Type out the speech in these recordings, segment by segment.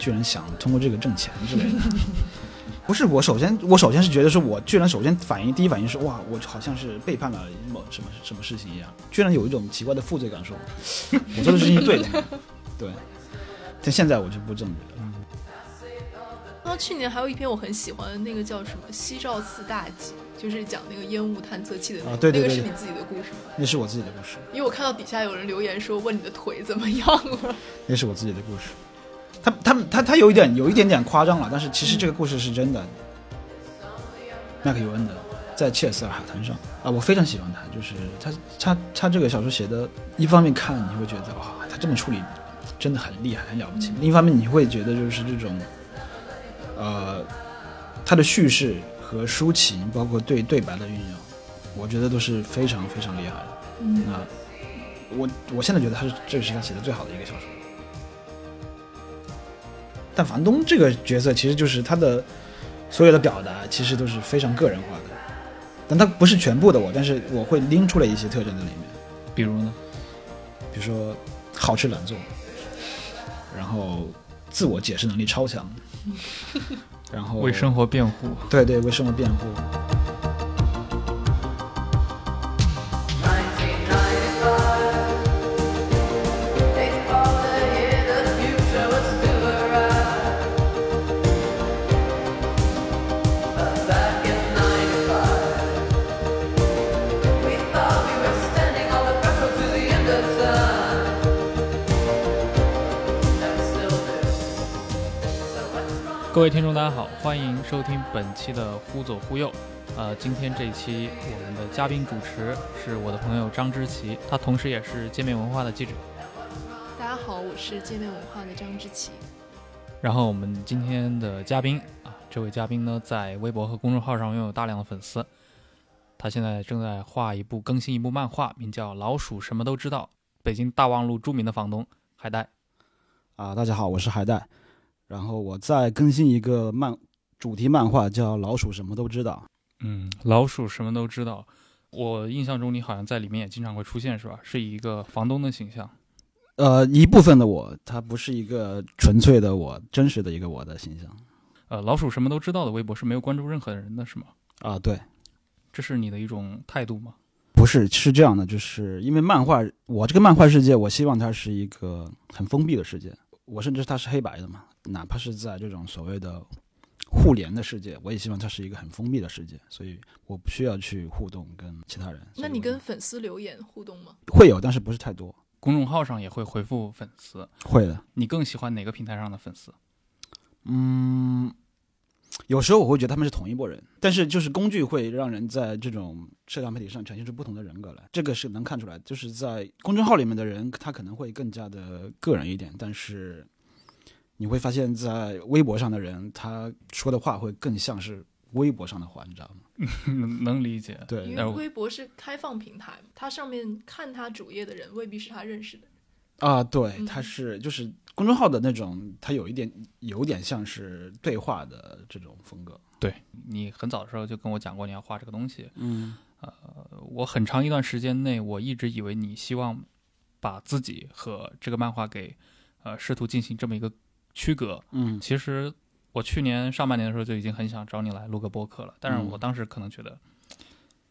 居然想通过这个挣钱之类的。不是我首先，我首先是觉得是，我居然首先反应第一反应是哇，我好像是背叛了某什么什么事情一样，居然有一种奇怪的负罪感，说 我做的事情是对的，对。但现在我就不这么觉得了。那去年还有一篇我很喜欢的那个叫什么《西照寺大集》，就是讲那个烟雾探测器的那个，啊对对对那个是你自己的故事吗？那是我自己的故事，因为我看到底下有人留言说问你的腿怎么样了。那是我自己的故事。他他他他有一点有一点点夸张了，但是其实这个故事是真的。麦克尤恩的在切尔斯尔海滩上啊，我非常喜欢他，就是他他他这个小说写的，一方面看你会觉得哇，他这么处理真的很厉害，很了不起；另一方面你会觉得就是这种，呃，他的叙事和抒情，包括对对白的运用，我觉得都是非常非常厉害的。嗯那我我现在觉得他是这个是他写的最好的一个小说。但房东这个角色其实就是他的所有的表达，其实都是非常个人化的，但他不是全部的我，但是我会拎出来一些特征在里面，比如呢？比如说好吃懒做，然后自我解释能力超强，然后为生活辩护。对对为生活辩护。各位听众，大家好，欢迎收听本期的《忽左忽右》。呃，今天这一期我们的嘉宾主持是我的朋友张之奇，他同时也是界面文化的记者。大家好，我是界面文化的张之奇。然后我们今天的嘉宾啊，这位嘉宾呢，在微博和公众号上拥有大量的粉丝。他现在正在画一部更新一部漫画，名叫《老鼠什么都知道》，北京大望路著名的房东海带。啊，大家好，我是海带，然后我再更新一个漫主题漫画，叫《老鼠什么都知道嗯，老鼠什么都知道。我印象中你好像在里面也经常会出现，是吧？是以一个房东的形象。》。呃，一部分的我，它不是一个纯粹的我，真实的一个我的形象呃，老鼠什么都知道的微博是没有关注任何人的，是吗？啊，对，这是你的一种态度吗？不是是这样的，就是因为漫画，我这个漫画世界，我希望它是一个很封闭的世界，我甚至它是黑白的嘛，哪怕是在这种所谓的互联的世界，我也希望它是一个很封闭的世界，所以我不需要去互动跟其他人。那你跟粉丝留言互动吗？会有，但是不是太多，公众号上也会回复粉丝，会的。你更喜欢哪个平台上的粉丝？嗯，有时候我会觉得他们是同一拨人，但是就是工具会让人在这种社交媒体上呈现出不同的人格来，这个是能看出来。就是在公众号里面的人，他可能会更加的个人一点，但是你会发现在微博上的人，他说的话会更像是微博上的话，你知道吗？能 能理解。对因为微博是开放平台，它上面看他主页的人未必是他认识的人。啊，对，嗯他是就是公众号的那种，他有一点有点像是对话的这种风格。对你很早的时候就跟我讲过你要画这个东西，嗯呃我很长一段时间内，我一直以为你希望把自己和这个漫画给呃试图进行这么一个区隔。嗯其实我去年上半年的时候就已经很想找你来录个播客了，但是嗯我当时可能觉得，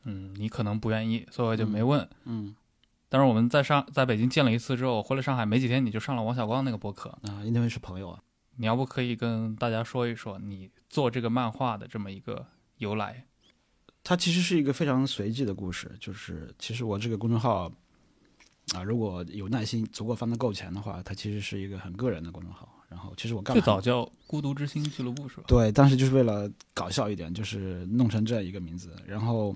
嗯，你可能不愿意，所以我就没问。嗯但是我们在上在北京见了一次之后，我回了上海没几天，你就上了王小光那个播客。啊，因为是朋友啊。你要不可以跟大家说一说你做这个漫画的这么一个由来？它其实是一个非常随机的故事，就是其实我这个公众号啊，如果有耐心足够翻得够钱的话，它其实是一个很个人的公众号。然后其实我干最早叫“孤独之心俱乐部”是吧？对，当时就是为了搞笑一点，就是弄成这样一个名字。然后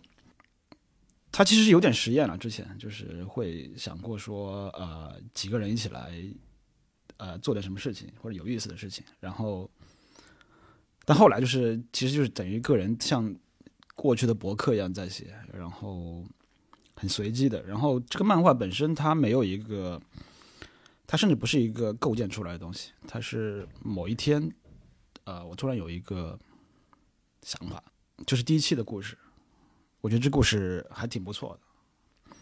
他其实有点实验了，之前就是会想过说，呃，几个人一起来，呃，做点什么事情或者有意思的事情。然后，但后来就是其实就是等于个人像过去的博客一样在写，然后很随机的。然后这个漫画本身它没有一个，它甚至不是一个构建出来的东西，它是某一天。呃，我突然有一个想法，就是第一期的故事，我觉得这故事还挺不错的。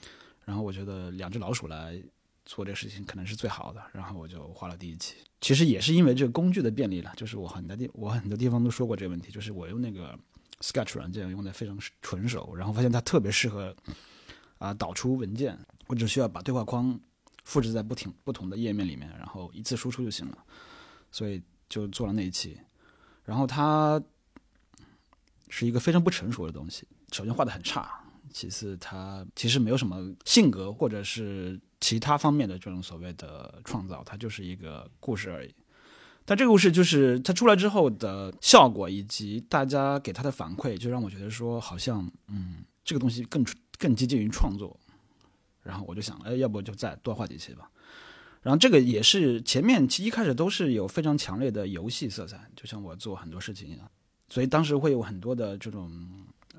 然后我觉得两只老鼠来做这个事情可能是最好的，然后我就画了第一期。其实也是因为这个工具的便利了，就是我很多地我很多地方都说过这个问题，就是我用那个 Sketch 软件用的非常纯熟，然后发现它特别适合啊、导出文件，我只需要把对话框复制在不停不同的页面里面，然后一次输出就行了，所以就做了那一期。然后它是一个非常不成熟的东西，首先画的很差，其次它其实没有什么性格或者是其他方面的这种所谓的创造，它就是一个故事而已。但这个故事就是它出来之后的效果，以及大家给它的反馈，就让我觉得说，好像嗯，这个东西更更接近于创作。然后我就想，哎，要不就再多画几期吧。然后这个也是前面其一开始都是有非常强烈的游戏色彩，就像我做很多事情一样，所以当时会有很多的这种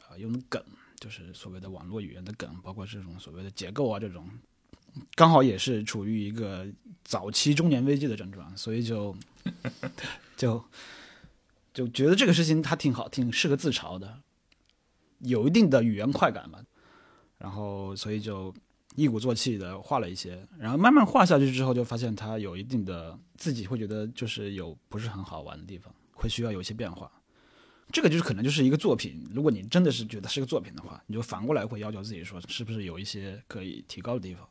呃用梗，就是所谓的网络语言的梗，包括这种所谓的结构啊这种，刚好也是处于一个早期中年危机的症状，所以就 就就觉得这个事情它挺好，挺适合自嘲的，有一定的语言快感吧，然后所以就一鼓作气的画了一些，然后慢慢画下去之后，就发现它有一定的自己会觉得就是有不是很好玩的地方，会需要有一些变化。这个就是可能就是一个作品，如果你真的是觉得是个作品的话，你就反过来会要求自己说，是不是有一些可以提高的地方。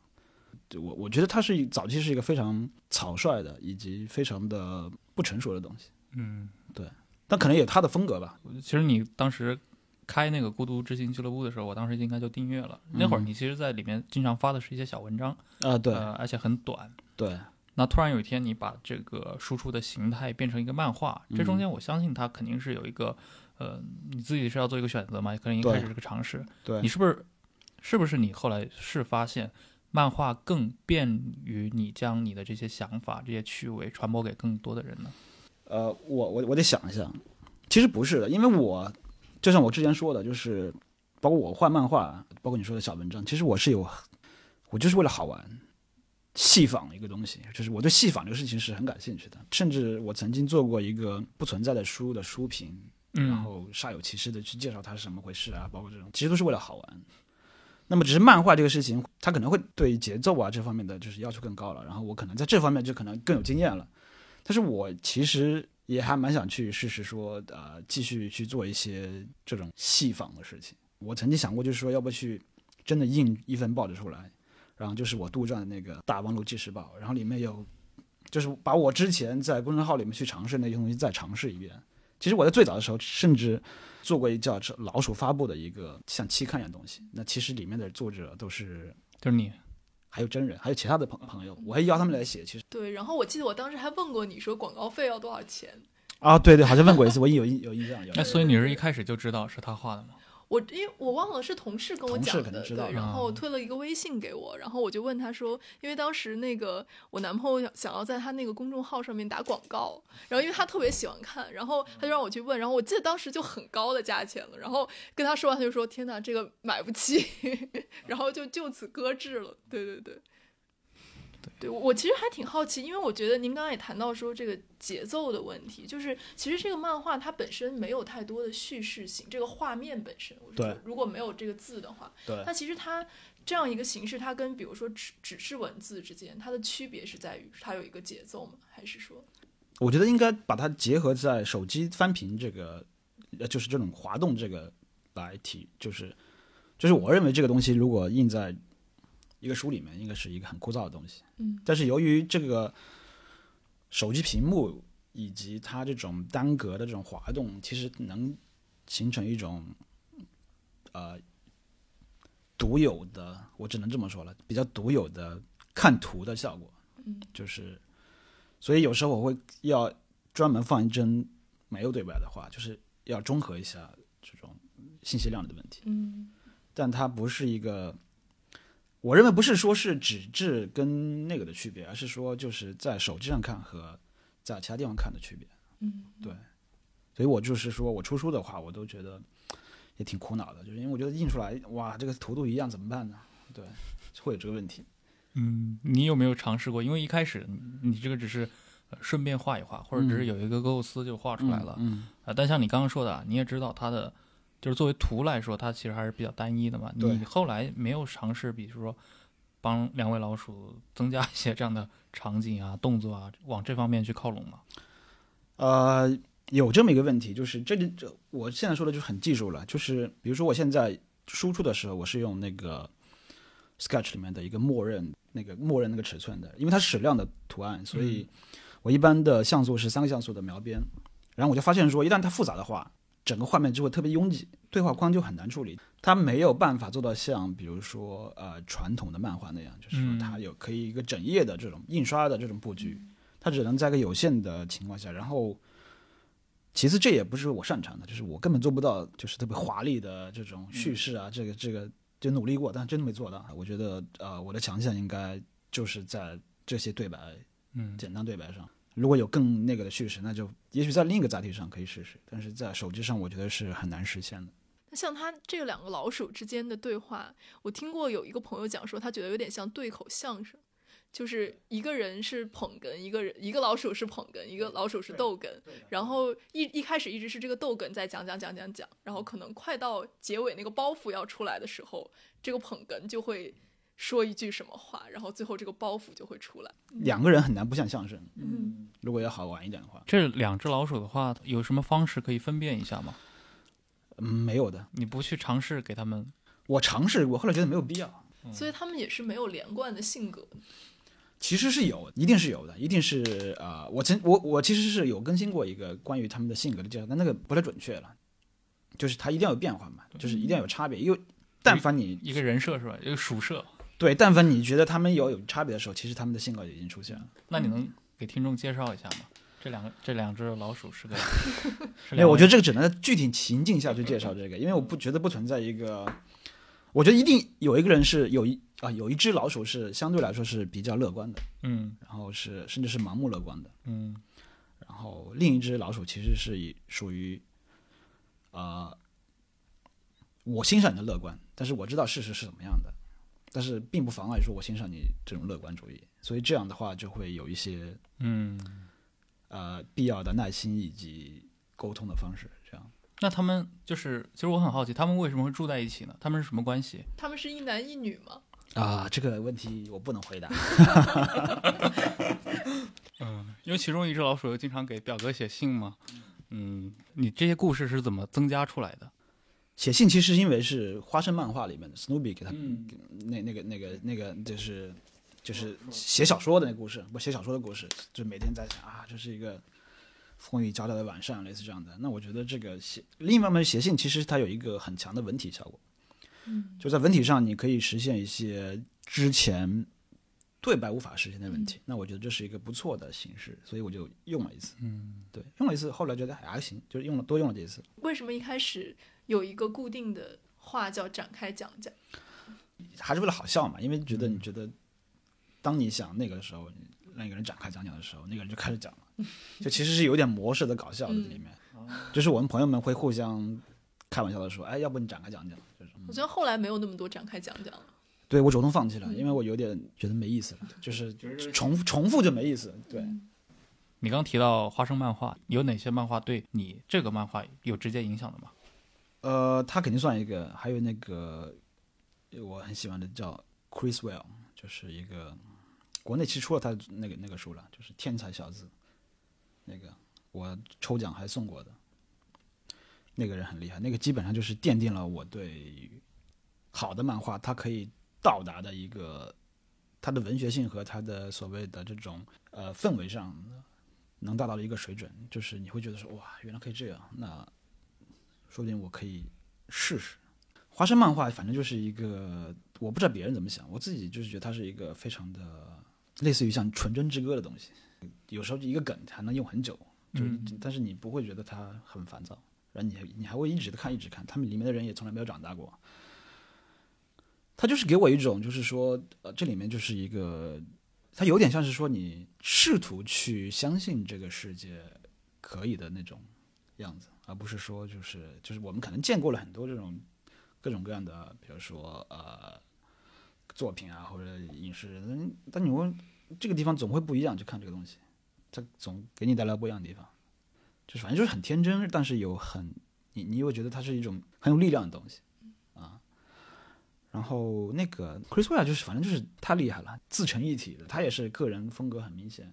对我，我觉得它是早期是一个非常草率的，以及非常的不成熟的东西，嗯，对但可能有它的风格吧。其实你当时开那个孤独之行俱乐部的时候，我当时应该就订阅了。那会儿你其实在里面经常发的是一些小文章，啊、对、呃，而且很短。对，那突然有一天，你把这个输出的形态变成一个漫画，这中间我相信它肯定是有一个，呃，你自己是要做一个选择嘛？可能一开始是个尝试，对你，是不是，是不是你后来是发现漫画更便于你将你的这些想法、这些趣味传播给更多的人呢？呃，我我我得想一下，其实不是的，因为我就像我之前说的，就是包括我画漫画，包括你说的小文章，其实我是有，我就是为了好玩，戏仿一个东西，就是我对戏仿这个事情是很感兴趣的，甚至我曾经做过一个不存在的书的书评，然嗯，后煞有其事的去介绍它是什么回事啊，包括这种，其实都是为了好玩。那么只是漫画这个事情，它可能会对节奏啊这方面的就是要求更高了，然后我可能在这方面就可能更有经验了。但是我其实也还蛮想去试试说，呃，继续去做一些这种戏仿的事情。我曾经想过，就是说要不去真的印一份报纸出来，然后就是我杜撰的那个《大望路纪事报》，然后里面有，就是把我之前在公众号里面去尝试那些东西再尝试一遍。其实我在最早的时候，甚至做过一叫“老鼠发布”的一个像期刊一样东西。那其实里面的作者都是就是你，还有真人，还有其他的朋朋友，我还邀他们来写。其实对，然后我记得我当时还问过你说广告费要多少钱，啊，对对，好像问过一次，我有印有印象。有印哎，所以你是一开始就知道是他画的吗？我因为我忘了是同事跟我讲的，可能知道对，然啊后推了一个微信给我，然后我就问他说，因为当时那个我男朋友想要在他那个公众号上面打广告，然后因为他特别喜欢看，然后他就让我去问，然后我记得当时就很高的价钱了，然后跟他说完他就说天哪，这个买不起，然后就就此搁置了。对对对。对，我我其实还挺好奇，因为我觉得您刚刚也谈到说这个节奏的问题，就是其实这个漫画它本身没有太多的叙事性，这个画面本身，我是说对如果没有这个字的话，对那其实它这样一个形式，它跟比如说只只是文字之间，它的区别是在于它有一个节奏吗？还是说，我觉得应该把它结合在手机翻屏这个，呃，就是这种滑动这个来提，就是就是我认为这个东西如果印在一个书里面，应该是一个很枯燥的东西。嗯，但是由于这个手机屏幕以及它这种单格的这种滑动，其实能形成一种呃独有的，我只能这么说了，比较独有的看图的效果。嗯，就是，所以有时候我会要专门放一帧没有对白的话，就是要中和一下这种信息量的问题。嗯但它不是一个，我认为不是说是纸质跟那个的区别，而是说就是在手机上看和在其他地方看的区别。嗯，对，所以我就是说我出书的话，我都觉得也挺苦恼的，就是因为我觉得印出来哇，这个图都一样，怎么办呢？对，会有这个问题。嗯，你有没有尝试过？因为一开始你你这个只是呃顺便画一画，或者只是有一个构思就画出来了啊、嗯，但像你刚刚说的啊，你也知道它的就是作为图来说，它其实还是比较单一的嘛。你后来没有尝试，比如说帮两位老鼠 增加一些这样的场景啊、动作啊，往这方面去靠拢吗？呃，有这么一个问题，就是这里这我现在说的就是很技术了，就是比如说我现在输出的时候，我是用那个 Sketch 里面的一个默认那个默认那个尺寸的，因为它是矢量的图案，所以我一般的像素是三个像素的描边，然后我就发现说，一旦它复杂的话，整个画面就会特别拥挤，对话框就很难处理，它没有办法做到像比如说呃传统的漫画那样，就是说嗯它有可以一个整页的这种印刷的这种布局，它只能在一个有限的情况下，然后。其次，这也不是我擅长的，就是我根本做不到，就是特别华丽的这种叙事啊，这个这个就努力过，但真的没做到。我觉得，呃，我的强项应该就是在这些对白，嗯简单对白上。如果有更那个的叙事，那就也许在另一个载体上可以试试，但是在手机上，我觉得是很难实现的。那像他这两个老鼠之间的对话，我听过有一个朋友讲说，他觉得有点像对口相声，就是一个人是捧哏，一个人一个老鼠是捧哏，一个老鼠是逗哏，然后一一开始一直是这个逗哏在讲讲讲讲讲，然后可能快到结尾那个包袱要出来的时候，这个捧哏就会说一句什么话，然后最后这个包袱就会出来。两个人很难不像相声，嗯，如果要好玩一点的话，这两只老鼠的话，有什么方式可以分辨一下吗？嗯，没有的。你不去尝试给他们，我尝试，我后来觉得没有必要。所以他们也是没有连贯的性格。其实是有，一定是有的，一定是啊、呃我曾我我其实是有更新过一个关于他们的性格的介绍，但那个不太准确了，就是它一定要有变化嘛，就是一定要有差别，因为但凡你一个人设是吧？一个鼠设，对，但凡你觉得他们有有差别的时候，其实他们的性格已经出现了。那你能给听众介绍一下吗？这两个这两只老鼠是个，是没有，我觉得得这个只能在具体情境下去介绍这个，因为我不觉得不存在一个，我觉得一定有一个人是有一啊有一只老鼠是相对来说是比较乐观的，嗯然后是甚至是盲目乐观的，嗯然后另一只老鼠其实是以属于，呃，我欣赏你的乐观，但是我知道事实是怎么样的，但是并不妨碍说我欣赏你这种乐观主义，所以这样的话就会有一些嗯。呃必要的耐心以及沟通的方式，这样。那他们就是，其实我很好奇，他们为什么会住在一起呢？他们是什么关系？他们是一男一女吗？啊，这个问题我不能回答。嗯，因为其中一只老鼠又经常给表哥写信嘛。嗯，你这些故事是怎么增加出来的？写信其实因为是花生漫画里面的 Snoopy 给他、嗯。那那个那个那个就是就是写小说的那个故事，不写小说的故事，就每天在想啊，这是一个风雨交加的晚上，类似这样的。那我觉得这个写另一方面写信其实它有一个很强的文体效果，嗯，就在文体上你可以实现一些之前对白无法实现的问题。那我觉得这是一个不错的形式，所以我就用了一次。嗯，对，用了一次，后来觉得还行，就是用了多用了几次。为什么一开始有一个固定的话叫展开讲讲？还是为了好笑嘛，因为觉得你觉得，当你想那个的时候，你让一个人展开讲讲的时候，那个人就开始讲了，就其实是有点模式的搞笑的这里面，就是我们朋友们会互相开玩笑的说，哎，要不你展开讲讲，就是我觉得后来没有那么多展开讲讲了。对我主动放弃了，因为我有点觉得没意思了，就是重重复就没意思，对。你刚提到花生漫画，有哪些漫画对你这个漫画有直接影响的吗？呃，他肯定算一个，还有那个我很喜欢的叫 Chris Well，就是一个国内其实出了他那个那个书了，就是《天才小子》，那个我抽奖还送过的，那个人很厉害，那个基本上就是奠定了我对好的漫画它可以到达的一个它的文学性和它的所谓的这种呃氛围上能达到的一个水准，就是你会觉得说哇，原来可以这样，那说不定我可以试试。华生漫画反正就是一个，我不知道别人怎么想，我自己就是觉得它是一个非常的类似于像纯真之歌的东西。有时候一个梗还能用很久，就但是你不会觉得它很烦躁，然后你还你还会一直的看一直看，他们里面的人也从来没有长大过。他就是给我一种，就是说，呃，这里面就是一个，它有点像是说你试图去相信这个世界可以的那种样子，而不是说就是就是我们可能见过了很多这种各种各样的，比如说呃作品啊或者影视，嗯但你问这个地方总会不一样，就看这个东西，它总给你带来不一样的地方，就是反正就是很天真，但是有很你你又觉得它是一种很有力量的东西。然后那个 Chris Ware 就是反正就是太厉害了，自成一体的，他也是个人风格很明显，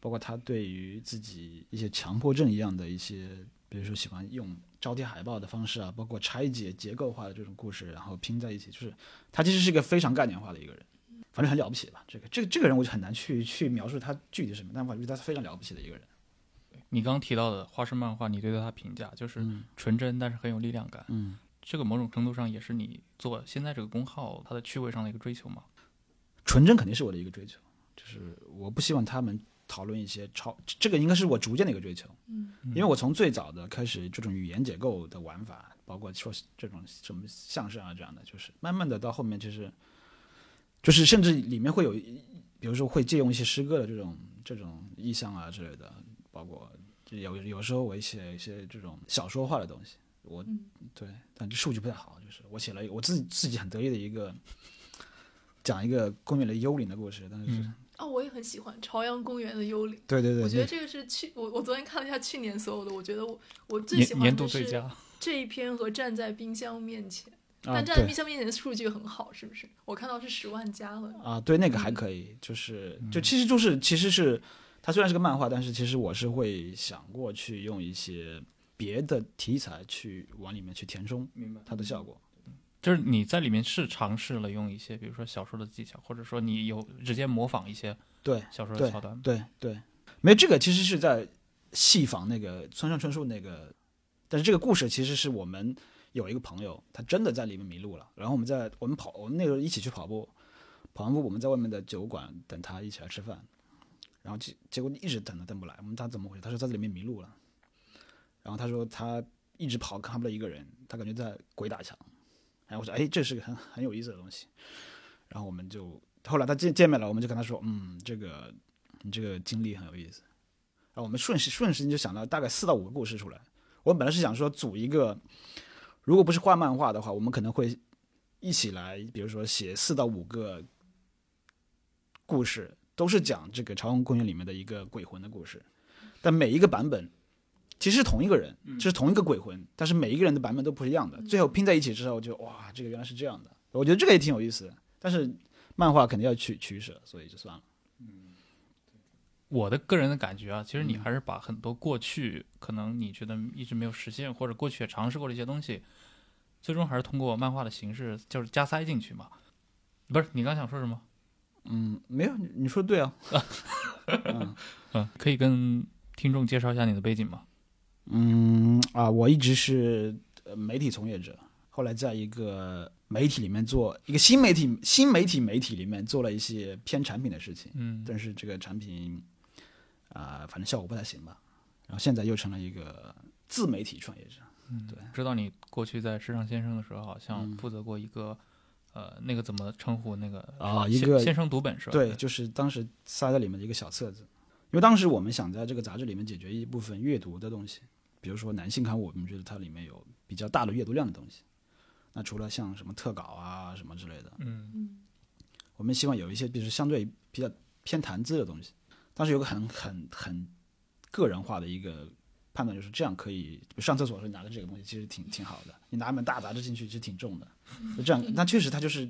包括他对于自己一些强迫症一样的一些，比如说喜欢用招贴海报的方式啊，包括拆解结构化的这种故事，然后拼在一起，就是他其实是一个非常概念化的一个人，反正很了不起吧。这个这个这个人我就很难去去描述他具体什么，但我觉得他是非常了不起的一个人。你刚刚提到的花式漫画，你对他评价就是嗯纯真，但是很有力量感。嗯，这个某种程度上也是你做现在这个公号它的趣味上的一个追求嘛。纯真肯定是我的一个追求，就是我不希望他们讨论一些超，这个应该是我逐渐的一个追求。嗯，因为我从最早的开始，这种语言结构的玩法，包括说这种什么相声啊这样的，就是慢慢的到后面就是，就是甚至里面会有，比如说会借用一些诗歌的这种这种意象啊之类的，包括有有时候我写一些这种小说化的东西，我、嗯对，但这数据不太好，就是我写了我自己自己很得意的一个，讲一个公园的幽灵的故事，但是、嗯哦，我也很喜欢朝阳公园的幽灵。对对对，我觉得这个是去我我昨天看了一下去年所有的，我觉得我我最喜年年欢的是度最佳，这一篇和站在冰箱面前，啊但站在冰箱面前的数据很好，是不是？我看到是十万加了。啊，对，那个还嗯可以，就是就其实就是其实是它虽然是个漫画，但是其实我是会想过去用一些别的题材去往里面去填充明白。它的效果。就是你在里面是尝试了用一些，比如说小说的技巧，或者说你有直接模仿一些对小说的对桥段吗。对对，没有这个其实是在戏仿那个村上春树那个，但是这个故事其实是我们有一个朋友，他真的在里面迷路了，然后我们在我们跑，我们那时候一起去跑步，跑完步我们在外面的酒馆等他一起来吃饭，然后结结果一直等他等不来，我们他怎么回事？他说在这里面迷路了，然后他说他一直跑看不到一个人，他感觉在鬼打墙，然后我说哎这是个很很有意思。的东西，然后我们就后来他见见面了，我们就跟他说嗯这个你这个经历很有意思，然后我们瞬时瞬时间就想到大概四到五个故事出来，我本来是想说组一个，如果不是画漫画的话，我们可能会一起来，比如说写四到五个故事，都是讲这个朝阳公园里面的一个鬼魂的故事，但每一个版本其实是同一个人，就是同一个鬼魂，但是每一个人的版本都不是一样的，最后拼在一起之后就哇，这个原来是这样的，我觉得这个也挺有意思的，但是漫画肯定要取取舍，所以就算了。我的个人的感觉啊，其实你嗯还是把很多过去可能你觉得一直没有实现，或者过去也尝试过的一些东西，最终还是通过漫画的形式，就是加塞进去嘛。不是，你刚想说什么？嗯，没有，你你说对啊。嗯嗯，可以跟听众介绍一下你的背景吗？嗯啊，我一直是呃媒体从业者，后来在一个媒体里面做一个新媒体新媒体媒体里面做了一些偏产品的事情，嗯，但是这个产品啊、反正效果不太行吧。然后现在又成了一个自媒体创业者。嗯对知道你过去在时尚先生的时候，好像嗯负责过一个，呃，那个怎么称呼那个啊一个先先生读本是吧？对，就是当时塞在里面的一个小册子，因为当时我们想在这个杂志里面解决一部分阅读的东西，比如说男性刊物，我们觉得它里面有比较大的阅读量的东西。那除了像什么特稿啊什么之类的，嗯嗯我们希望有一些，就是相对比较偏谈资的东西。当时有个很很很个人化的一个判断，就是这样可以，上厕所的时候拿着这个东西，其实挺挺好的。你拿一本大杂志进去，其实挺重的。就这样，那确实它就是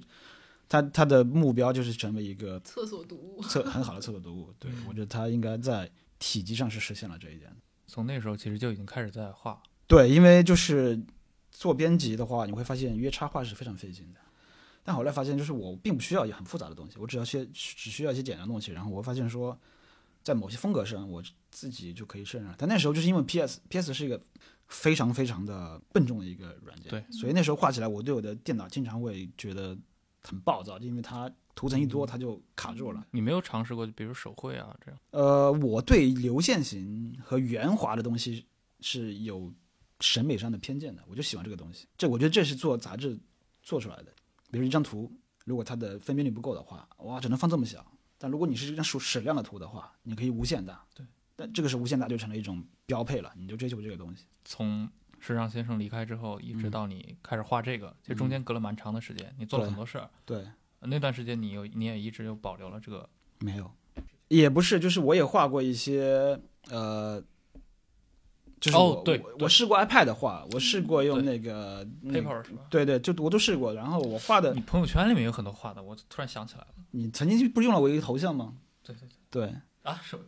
它它的目标就是成为一个厕所读物。厕很好的厕所读物。对我觉得它应该在体积上是实现了这一点的。从那时候其实就已经开始在画。对，因为就是做编辑的话，你会发现约插画是非常费劲的。但后来发现，就是我并不需要很复杂的东西，我只要些只需要一些简单的东西。然后我发现说，在某些风格上，我自己就可以胜任。但那时候就是因为 PS，PS 是一个非常非常的笨重的一个软件，对，所以那时候画起来，我对我的电脑经常会觉得很暴躁，因为它图层一多，它就卡住了。你没有尝试过，比如手绘啊这样？呃，我对流线型和圆滑的东西是有审美上的偏见的，我就喜欢这个东西。这我觉得这是做杂志做出来的。比如一张图，如果它的分辨率不够的话，哇，只能放这么小。但如果你是一张数矢量的图的话，你可以无限大。对，但这个是无限大就成了一种标配了，你就追求这个东西。从时尚先生离开之后，一直到你开始画这个，其实中间隔了蛮长的时间，你做了很多事儿。对，呃那段时间你有你也一直有保留了这个，没有，也不是，就是我也画过一些呃，就是我、哦对我我试过 iPad 画，我试过用那个 paper 是吧？对对，就我都试过。然后我画的你，朋友圈里面有很多画的，我突然想起来了。你曾经不是用了我一个头像吗？对对对对，啊，是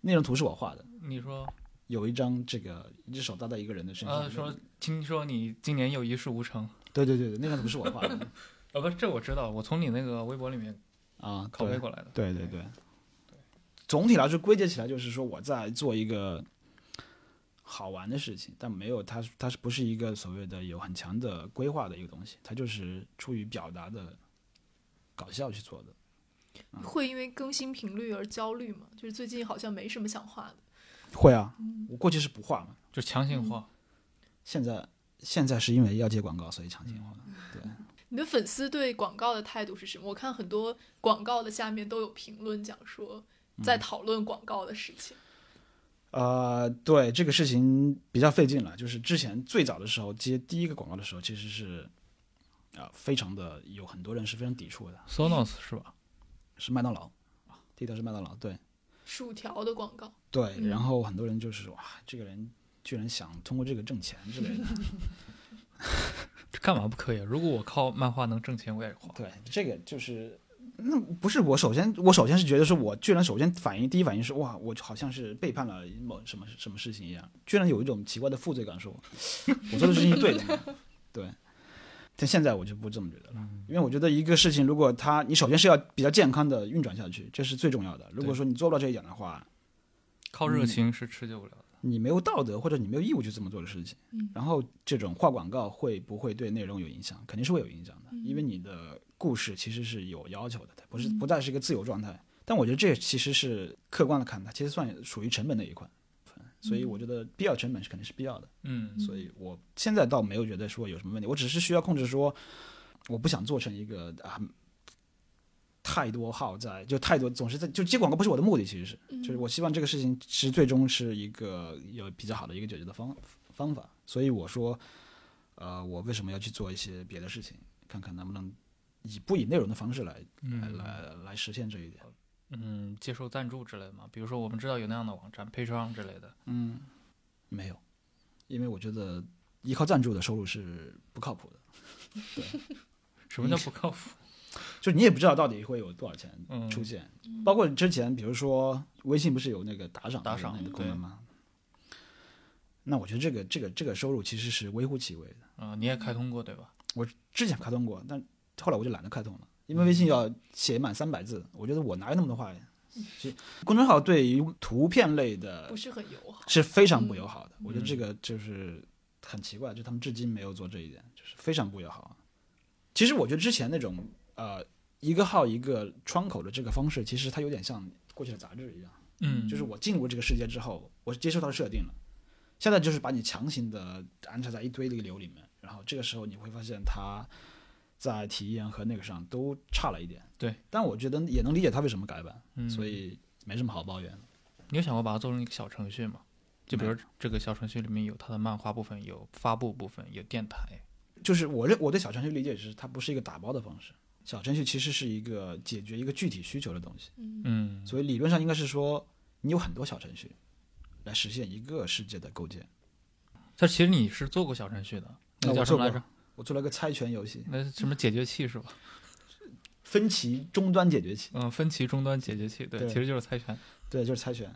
那张图是我画的，你说有一张这个一只手搭在一个人的身上。呃，说听说你今年又一事无成，对对对对，那张图是我画的 呃，不，这我知道，我从你那个微博里面啊，拷贝过来的。对对对，总体来说归结起来就是说我在做一个好玩的事情，但没有它它是不是一个所谓的有很强的规划的一个东西，它就是出于表达的搞笑去做的。会因为更新频率而焦虑吗？就是最近好像没什么想画的。会啊，我过去是不画嘛，就强行画，现在现在是因为要接广告，所以强行画。对，你的粉丝对广告的态度是什么？我看很多广告的下面都有评论讲说，在讨论广告的事情。呃，对这个事情比较费劲了。就是之前最早的时候接第一个广告的时候，其实是啊、非常的有很多人是非常抵触的，Sonos 是吧？是麦当劳啊，第一条是麦当劳，对薯条的广告，对，嗯然后很多人就是哇，这个人居然想通过这个挣钱之类的。这干嘛不可以啊？如果我靠漫画能挣钱，我也画。对，这个就是。那不是我首先，我首先是觉得是，我居然首先反应第一反应是哇，我好像是背叛了某什么什么事情一样，居然有一种奇怪的负罪感，说我做的事情是对的，对。但现在我就不这么觉得了，因为我觉得一个事情，如果它你首先是要比较健康的运转下去，这是最重要的。如果说你做不到这一点的话，靠热情是持久不了的。你没有道德或者你没有义务去这么做的事情。嗯然后这种画广告会不会对内容有影响？肯定是会有影响的，嗯因为你的故事其实是有要求的，它不是不再是一个自由状态。但我觉得这其实是客观的看，它其实算属于成本的一块，所以我觉得必要成本是肯定是必要的。嗯，所以我现在倒没有觉得说有什么问题，我只是需要控制说，我不想做成一个啊太多耗在，就太多总是在就接广告不是我的目的，其实是就是我希望这个事情其实最终是一个有比较好的一个解决的方方法，所以我说，呃，我为什么要去做一些别的事情，看看能不能以不以内容的方式来来来来实现这一点。嗯，接受赞助之类的嘛，比如说我们知道有那样的网站 Patreon 之类的。嗯没有，因为我觉得依靠赞助的收入是不靠谱的。对 什么叫不靠谱？就你也不知道到底会有多少钱嗯出现，包括之前比如说微信不是有那个打赏打赏那个功能吗？那我觉得这个这个这个收入其实是微乎其微的。啊、你也开通过对吧？我之前开通过，但后来我就懒得开通了，因为微信要写满三百字，我觉得我哪有那么多话呀？其实公众号对于图片类的不是很友好。是非常不友好的。我觉得这个就是很奇怪，就他们至今没有做这一点，就是非常不友好。其实我觉得之前那种呃一个号一个窗口的这个方式，其实它有点像过去的杂志一样，嗯，就是我进入这个世界之后，我接受它的设定了，现在就是把你强行的安插在一堆的一个流里面，然后这个时候你会发现它在体验和那个上都差了一点。对，但我觉得也能理解它为什么改版，嗯所以没什么好抱怨的。你有想过把它做成一个小程序吗？就比如这个小程序里面有它的漫画部分，有发布部分，有电台。就是我认我对小程序理解是，它不是一个打包的方式，小程序其实是一个解决一个具体需求的东西，嗯，所以理论上应该是说，你有很多小程序来实现一个世界的构建。但其实你是做过小程序的，那叫什么来着？我做了个猜拳游戏，那什么解决器是吧？分歧终端解决器，嗯，分歧终端解决器，对，对其实就是猜拳。对，就是猜拳。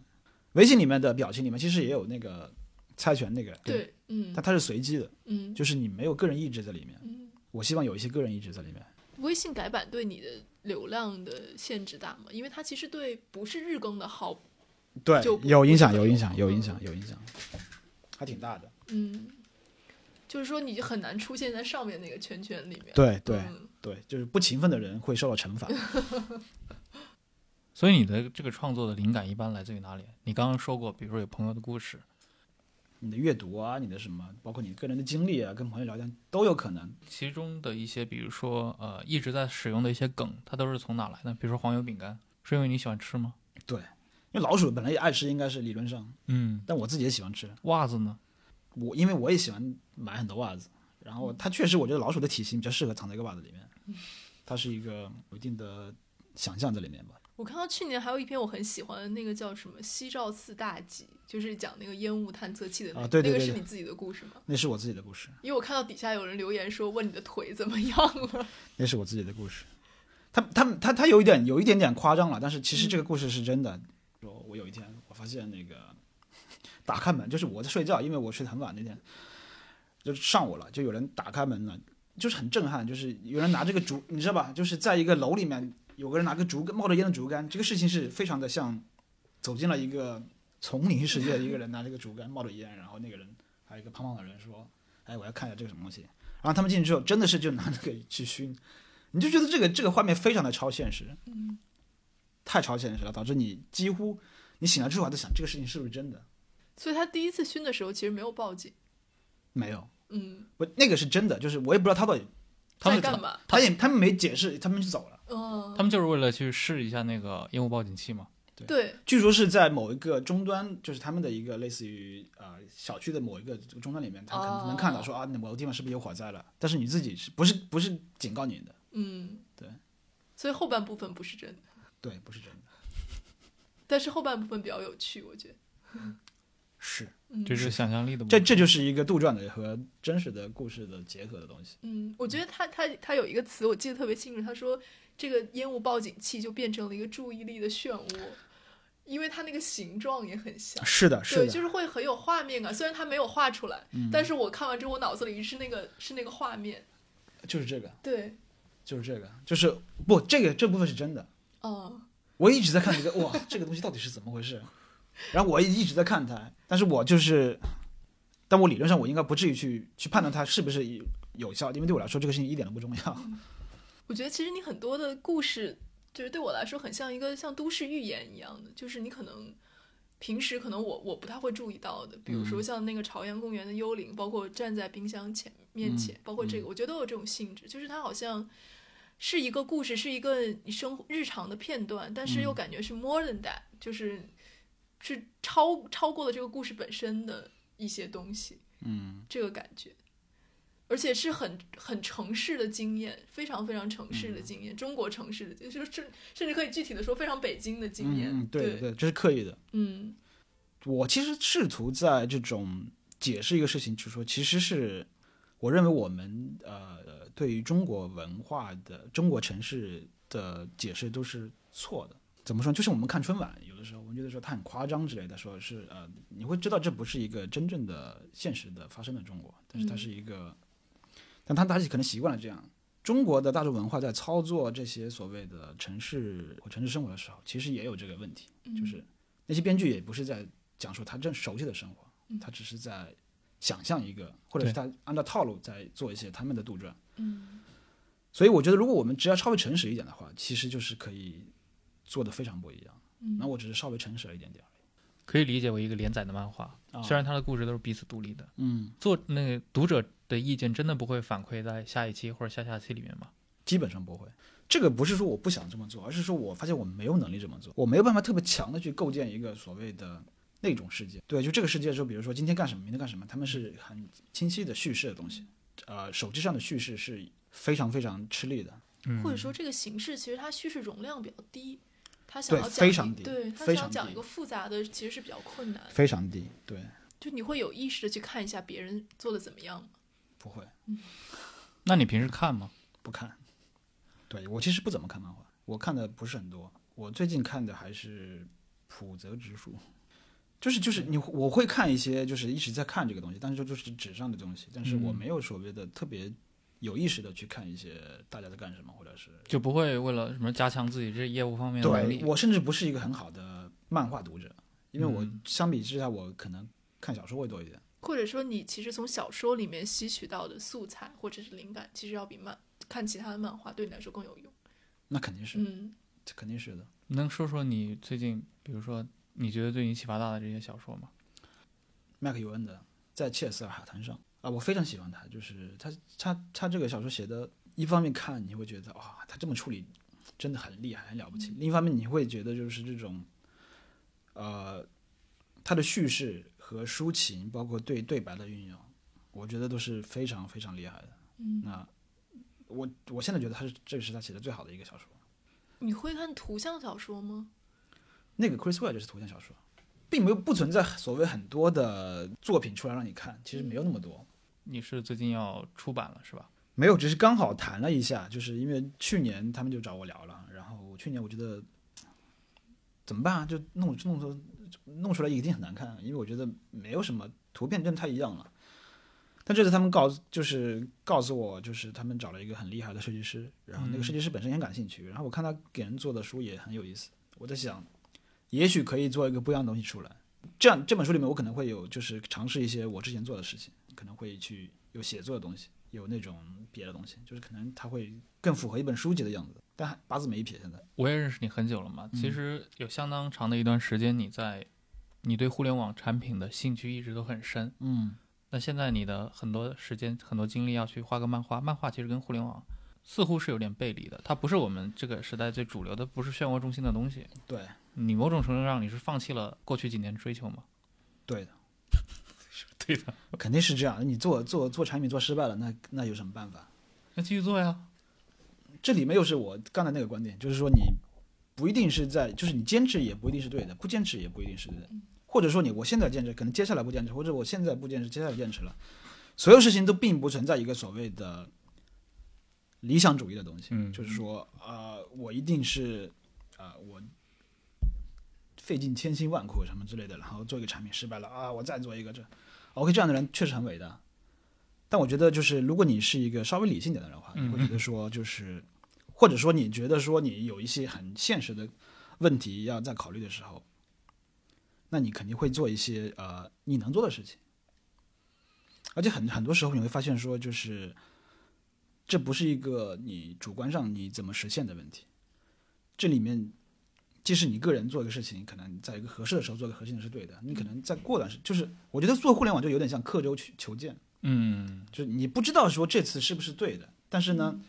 微信里面的表情里面其实也有那个猜拳那个，对，嗯但它是随机的，嗯就是你没有个人意志在里面。嗯。我希望有一些个人意志在里面。微信改版对你的流量的限制大吗？因为它其实对不是日更的号，对就，有影响，有影响，有嗯影响，有影响，还挺大的。嗯，就是说你就很难出现在上面那个圈圈里面。对对嗯对，就是不勤奋的人会受到惩罚。所以你的这个创作的灵感一般来自于哪里？你刚刚说过，比如说有朋友的故事，你的阅读啊，你的什么，包括你个人的经历啊，跟朋友聊天都有可能。其中的一些，比如说呃一直在使用的一些梗，它都是从哪来的？比如说黄油饼干，是因为你喜欢吃吗？对因为老鼠本来也爱吃，应该是理论上，嗯，但我自己也喜欢吃。袜子呢？我因为我也喜欢买很多袜子，然后它确实，我觉得老鼠的体型比较适合藏在一个袜子里面。它是一个有一定的想象在里面吧。我看到去年还有一篇我很喜欢的那个叫什么《西照寺大集》，就是讲那个烟雾探测器的那个，啊对对对对那个是你自己的故事吗？那是我自己的故事，因为我看到底下有人留言说问你的腿怎么样了，那是我自己的故事。他他他他有一点有一点点夸张了，但是其实这个故事是真的。说我有一天我发现那个打开门，就是我在睡觉，因为我睡得很晚那天，就是上午了，就有人打开门了，就是很震撼，就是有人拿这个竹，你知道吧？就是在一个楼里面，有个人拿个竹竿，冒着烟的竹竿，这个事情是非常的像走进了一个丛林世界的一个人拿这个竹竿冒着烟，然后那个人还有一个胖胖的人说：“哎，我要看一下这个什么东西。”然后他们进去之后，真的是就拿那个去熏，你就觉得这个这个画面非常的超现实，嗯，太超现实了，导致你几乎你醒来之后还在想这个事情是不是真的？所以他第一次熏的时候其实没有报警，没有，嗯，不那个是真的，就是我也不知道他到底他们在干嘛？他也他们没解释，他们就走了。嗯，他们就是为了去试一下那个烟雾报警器嘛。对，据说是在某一个终端，就是他们的一个类似于呃小区的某一个终端里面，他可能能看到说啊，那某个地方是不是有火灾了？但是你自己是不是不是警告你的？嗯，对，所以后半部分不是真的，对，不是真的，但是后半部分比较有趣，我觉得，是嗯，这是想象力的部这。这就是一个杜撰的和真实的故事的结合的东西。嗯，我觉得他他他有一个词我记得特别清楚，他说这个烟雾报警器就变成了一个注意力的漩涡，因为它那个形状也很像。是的，是对，的，就是会很有画面感，虽然它没有画出来，但是我看完之后，我脑子里是那个是那个画面。就是这个，对，就是这个，就是不，这个这部分是真的。哦，我一直在看这个，哇，这个东西到底是怎么回事？然后我也一直在看它，但是我就是，但我理论上我应该不至于去去判断它是不是有有效，因为对我来说这个事情一点都不重要。我觉得其实你很多的故事，就是对我来说很像一个像都市寓言一样的，就是你可能平时可能我我不太会注意到的，比如说像那个朝阳公园的幽灵，包括站在冰箱前面前，包括这个，我觉得都有这种性质，就是它好像是一个故事，是一个你生活日常的片段，但是又感觉是 more than that，就是是超超过了这个故事本身的一些东西，嗯，这个感觉。而且是很很城市的经验，非常非常城市的经验，中国城市的，就是甚甚至可以具体的说，非常北京的经验。嗯，对对，对，这是刻意的。嗯我其实试图在这种解释一个事情，就是说，其实是我认为我们呃对于中国文化的中国城市的解释都是错的。怎么说？就是我们看春晚，有的时候我们觉得说它很夸张之类的，说是呃，你会知道这不是一个真正的现实的发生的中国，但是它是一个，但他大家可能习惯了这样。中国的大众文化在操作这些所谓的城市或城市生活的时候，其实也有这个问题，就是那些编剧也不是在讲述他正熟悉的生活，他只是在想象一个，或者是他按照套路在做一些他们的杜撰。嗯所以我觉得，如果我们只要稍微诚实一点的话，其实就是可以做的非常不一样。那我只是稍微诚实了一点点而已。可以理解为一个连载的漫画，啊虽然它的故事都是彼此独立的。嗯，做那个读者的意见真的不会反馈在下一期或者下下期里面吗？基本上不会。这个不是说我不想这么做，而是说我发现我没有能力这么做，我没有办法特别强的去构建一个所谓的那种世界。对，就这个世界说，比如说今天干什么，明天干什么，他们是很清晰的叙事的东西。呃，手机上的叙事是非常非常吃力的。嗯，或者说这个形式其实它叙事容量比较低，它想要讲一非常低对他非常低想讲一个复杂的，其实是比较困难。非常低，对，就你会有意识的去看一下别人做的怎么样吗？不会那你平时看吗？不看。对我其实不怎么看漫画，我看的不是很多。我最近看的还是浦泽直树，就是就是你我会看一些，就是一直在看这个东西，但是这就是纸上的东西，但是我嗯没有所谓的特别有意识的去看一些大家在干什么，或者是就不会为了什么加强自己这业务方面的能力？对我甚至不是一个很好的漫画读者，因为我嗯相比之下，我可能看小说会多一点。或者说你其实从小说里面吸取到的素材或者是灵感，其实要比漫看其他的漫画对你来说更有用。那肯定是，嗯，这肯定是的。能说说你最近，比如说你觉得对你启发大的这些小说吗？麦克尤恩的《在切尔斯尔海滩上》啊，我非常喜欢他，就是他他他这个小说写的，一方面看你会觉得哇，他这么处理真的很厉害，很了不起；另一方面你会觉得就是这种，呃，他的叙事和抒情，包括对对白的运用，我觉得都是非常非常厉害的。嗯那我我现在觉得他是这个是他写的最好的一个小说。你会看图像小说吗？那个 Chris Ware 就是图像小说，并没有不存在所谓很多的作品出来让你看，其实没有那么多。你是最近要出版了是吧？没有，只是刚好谈了一下，就是因为去年他们就找我聊了，然后去年我觉得怎么办啊？就弄弄出弄出来一定很难看，因为我觉得没有什么图片真的太一样了。但这次他们告就是告诉我，就是他们找了一个很厉害的设计师，然后那个设计师本身也很感兴趣，然后我看他给人做的书也很有意思，我在想，也许可以做一个不一样的东西出来。这样这本书里面我可能会有就是尝试一些我之前做的事情，可能会去有写作的东西。有那种别的东西，就是可能它会更符合一本书籍的样子，但八字没一撇。现在我也认识你很久了嘛，其实有相当长的一段时间，你在你对互联网产品的兴趣一直都很深。嗯，那现在你的很多时间、很多精力要去画个漫画，漫画其实跟互联网似乎是有点背离的，它不是我们这个时代最主流的，不是漩涡中心的东西。对，你某种程度上你是放弃了过去几年追求吗？对的。对的，肯定是这样。你做做做产品做失败了，那那有什么办法？那继续做呀。这里面又是我刚才那个观点，就是说你不一定是在，就是你坚持也不一定是对的，不坚持也不一定是对的。或者说你我现在坚持，可能接下来不坚持，或者我现在不坚持，接下来坚持了。所有事情都并不存在一个所谓的理想主义的东西。嗯，就是说啊，我一定是啊，我费尽千辛万苦什么之类的，然后做一个产品失败了啊，我再做一个这。OK，这样的人确实很伟大，但我觉得就是如果你是一个稍微理性点的人的话，你会觉得说就是，或者说你觉得说你有一些很现实的问题要在考虑的时候，那你肯定会做一些呃你能做的事情，而且很很多时候你会发现说就是这不是一个你主观上你怎么实现的问题，这里面。即使你个人做一个事情，可能在一个合适的时候做个核心的是对的，你可能在过段时，就是我觉得做互联网就有点像刻舟求求剑，嗯，就是你不知道说这次是不是对的，但是呢，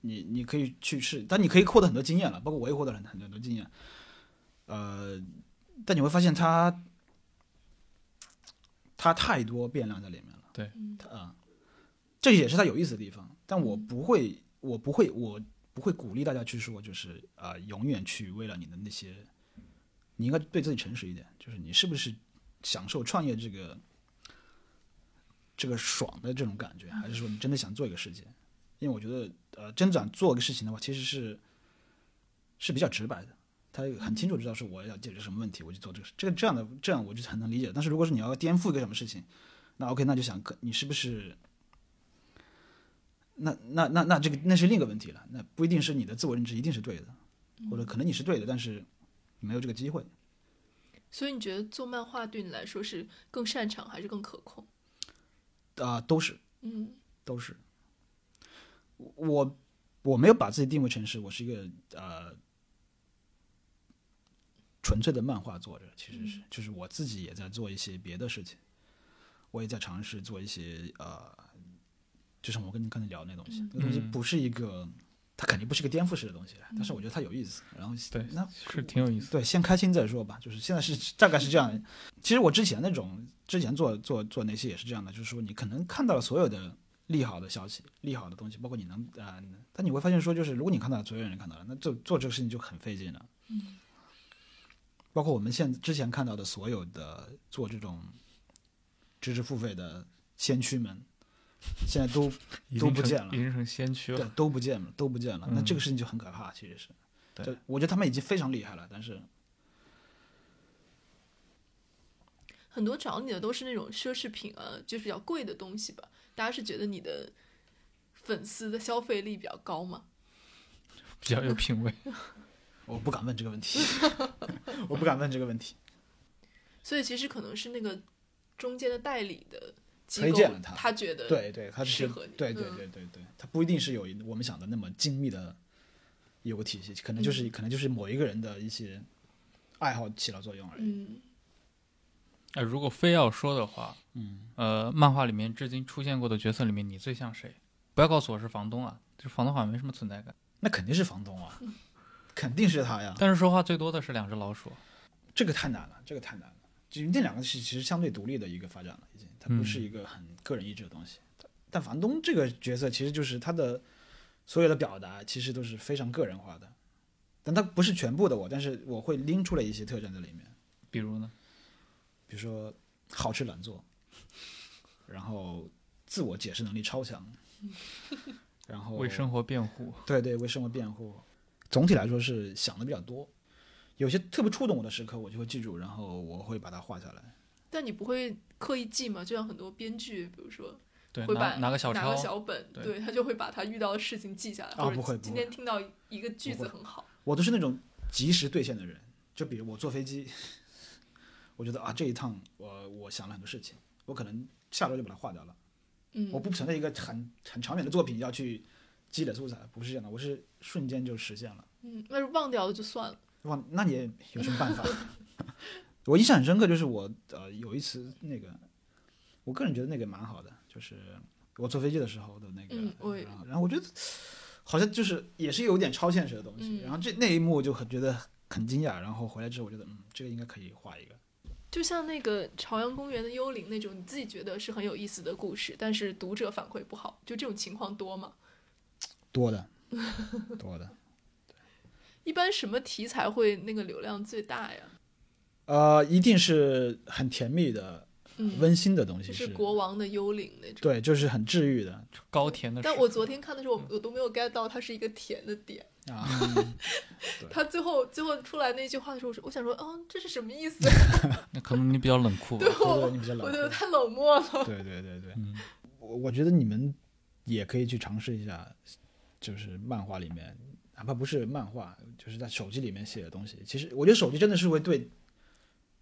你你可以去试，但你可以获得很多经验了，包括我也获得了很多很多经验，呃，但你会发现它它太多变量在里面了，对，它啊，这也是它有意思的地方，但我不会，我不会，我。不会鼓励大家去说，就是啊，永远去为了你的那些，你应该对自己诚实一点，就是你是不是享受创业这个这个爽的这种感觉，还是说你真的想做一个事情？因为我觉得，呃，真想做一个事情的话，其实是是比较直白的，他很清楚知道是我要解决什么问题，我就做这个事，这个这样的这样我就很能理解。但是如果是你要颠覆一个什么事情，那 OK，那就想你是不是？那那那那这个那是另一个问题了，那不一定是你的自我认知一定是对的，或者可能你是对的，但是没有这个机会。所以你觉得做漫画对你来说是更擅长还是更可控？啊，都是，嗯，都是。我我没有把自己定位成是我是一个呃纯粹的漫画作者，其实是就是我自己也在做一些别的事情，我也在尝试做一些呃。就是我跟你刚才聊的那东西，那东西不是一个，它肯定不是个颠覆式的东西，但是我觉得它有意思。然后对，那是挺有意思。对，先开心再说吧。就是现在是大概是这样。其实我之前那种之前做做做那些也是这样的，就是说你可能看到了所有的利好的消息、利好的东西，包括你能啊，但你会发现说，就是如果你看到了，所有人看到了，那做做这个事情就很费劲了。嗯。包括我们现之前看到的所有的做这种知识付费的先驱们。现在都都不见了，已经成先驱了。对，都不见了，都不见了。那这个事情就很可怕，其实是。对，我觉得他们已经非常厉害了，但是很多找你的都是那种奢侈品啊，就是比较贵的东西吧。大家是觉得你的粉丝的消费力比较高吗？比较有品位。我不敢问这个问题，我不敢问这个问题。所以其实可能是那个中间的代理的。推荐了他，他觉得对对，他适合你，对对对对对，他不一定是有我们想的那么精密的有个体系，可能就是可能就是某一个人的一些爱好起了作用而已。嗯，哎，如果非要说的话，嗯，呃，漫画里面至今出现过的角色里面，你最像谁？不要告诉我是房东啊，就房东好像没什么存在感。那肯定是房东啊，肯定是他呀。但是说话最多的是两只老鼠，这个太难了，这个太难了。就那两个是其实相对独立的一个发展了，已经，它不是一个很个人意志的东西。但房东这个角色其实就是他的所有的表达，其实都是非常个人化的。但他不是全部的我，但是我会拎出来一些特征在里面，比如呢？比如说好吃懒做，然后自我解释能力超强，然后为生活辩护。对对为生活辩护。总体来说是想的比较多，有些特别触动我的时刻，我就会记住，然后我会把它画下来。但你不会刻意记吗？就像很多编剧，比如说对，会把拿拿个小拿个，小本，对对他就会把他遇到的事情记下来，或者啊不会今天听到一个句子很好，我都是那种及时兑现的人。就比如我坐飞机，我觉得啊这一趟我我想了很多事情，我可能下周就把它划掉了。嗯，我不存在一个很很长远的作品要去积累素材，不是这样的，我是瞬间就实现了。嗯，那是忘掉了就算了，忘，那你也有什么办法？我印象很深刻，就是我呃有一次那个，我个人觉得那个蛮好的，就是我坐飞机的时候的那个，嗯我也然后然后我觉得好像就是也是有点超现实的东西，嗯然后这那一幕就很觉得很惊讶，然后回来之后我觉得嗯这个应该可以画一个，就像那个朝阳公园的幽灵那种，你自己觉得是很有意思的故事，但是读者反馈不好，就这种情况多吗？多的多的，一般什么题材会那个流量最大呀？呃，一定是很甜蜜的、嗯，温馨的东西，就是国王的幽灵那种。对，就是很治愈的高甜的。但我昨天看的时候，我我都没有 get 到它是一个甜的点。啊。对他最后最后出来那句话的时候，我说我想说，哦，这是什么意思？那可能你比较冷酷吧对。对我对，你比较冷酷。我觉得太冷漠了。对对对对，嗯我我觉得你们也可以去尝试一下，就是漫画里面，哪怕不是漫画，就是在手机里面写的东西。其实我觉得手机真的是会对，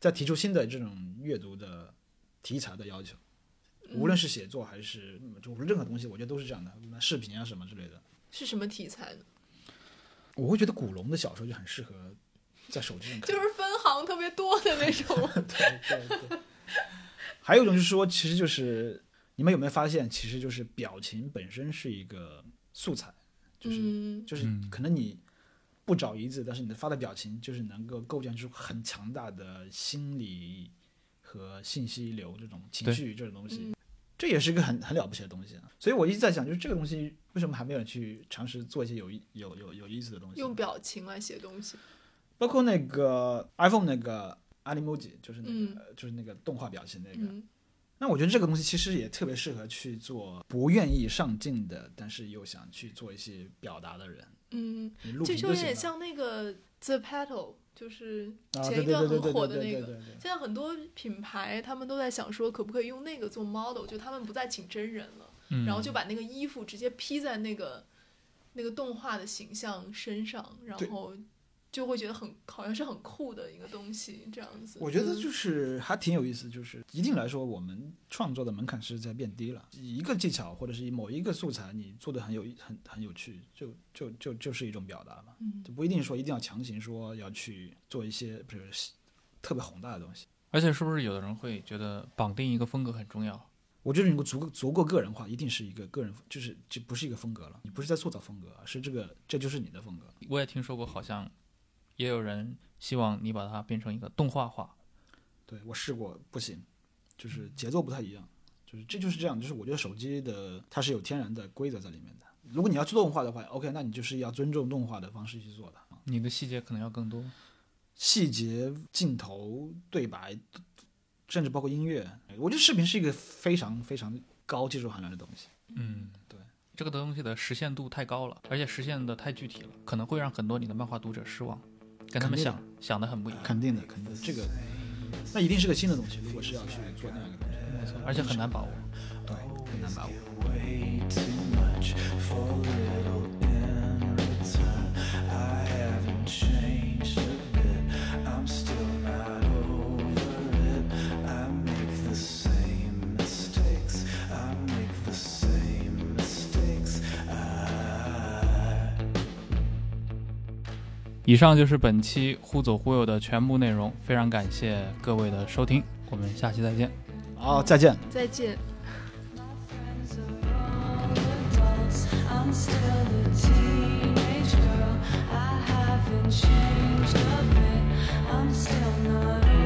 在提出新的这种阅读的题材的要求，无论是写作还是嗯就任何东西，我觉得都是这样的，视频啊什么之类的。是什么题材呢？我会觉得古龙的小说就很适合在手机上看，就是分行特别多的那种。对对对。还有一种就是说，其实就是你们有没有发现，其实就是表情本身是一个素材，就是、嗯，就是嗯可能你不找一字，但是你的发的表情就是能够构建出很强大的心理和信息流这种情绪这种东西。嗯这也是一个很很了不起的东西啊！所以我一直在想，就是这个东西为什么还没有人去尝试做一些有有有有意思的东西？用表情来写东西。包括那个 iPhone 那个 Animoji，就是那个、嗯就是那个动画表情那个。嗯那我觉得这个东西其实也特别适合去做不愿意上镜的，但是又想去做一些表达的人。嗯，这就。就有点像那个 The Petal，就是啊，前一段很火的那个。现在很多品牌他们都在想说，可不可以用那个做 model，就他们不再请真人了，嗯，然后就把那个衣服直接披在那个那个动画的形象身上，然后就会觉得很好像是很酷的一个东西，这样子。我觉得嗯就是还挺有意思，就是一定来说，我们创作的门槛是在变低了。一个技巧或者是某一个素材，你做的很有很很有趣，就就就就是一种表达嘛，嗯就不一定说一定要强行说要去做一些比如特别宏大的东西。而且是不是有的人会觉得绑定一个风格很重要？我觉得你如果足够足够个人化，一定是一个个人，就是就不是一个风格了。你不是在塑造风格，而是这个这就是你的风格。我也听说过，好像也有人希望你把它变成一个动画化。对我试过不行，就是节奏不太一样，就是这就是这样，就是我觉得手机的它是有天然的规则在里面的。如果你要做动画的话，OK，那你就是要尊重动画的方式去做的，你的细节可能要更多。细节、镜头、对白，甚至包括音乐，我觉得视频是一个非常非常高技术含量的东西。嗯，对，这个东西的实现度太高了，而且实现的太具体了，可能会让很多你的漫画读者失望，跟他们想想的很不一样，肯定的，肯定的，这个那一定是个新的东西。如果是要去做那样一个东西，没错，而且很难把握。对，很难把握。以上就是本期忽左忽右的全部内容，非常感谢各位的收听，我们下期再见。好，再见。再见。I'm still a teenage girl. I haven't changed a bit. I'm still not